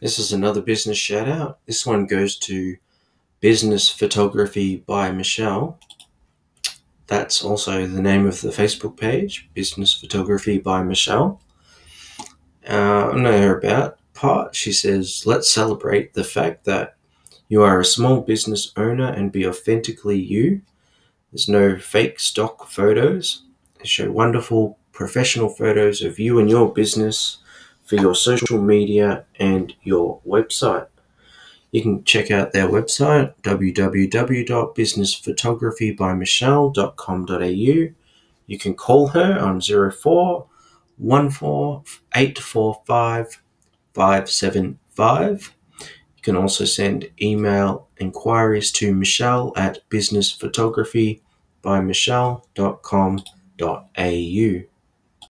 This is another business shout out. This one goes to Business Photography by Michelle. That's also the name of the Facebook page, Business Photography by Michelle. Uh, I know her about part. She says, Let's celebrate the fact that you are a small business owner and be authentically you. There's no fake stock photos. They show wonderful professional photos of you and your business for your social media and your website. You can check out their website www.businessphotographybymichelle.com.au. You can call her on 04 575. You can also send email inquiries to Michelle at businessphotographybymichelle.com.au.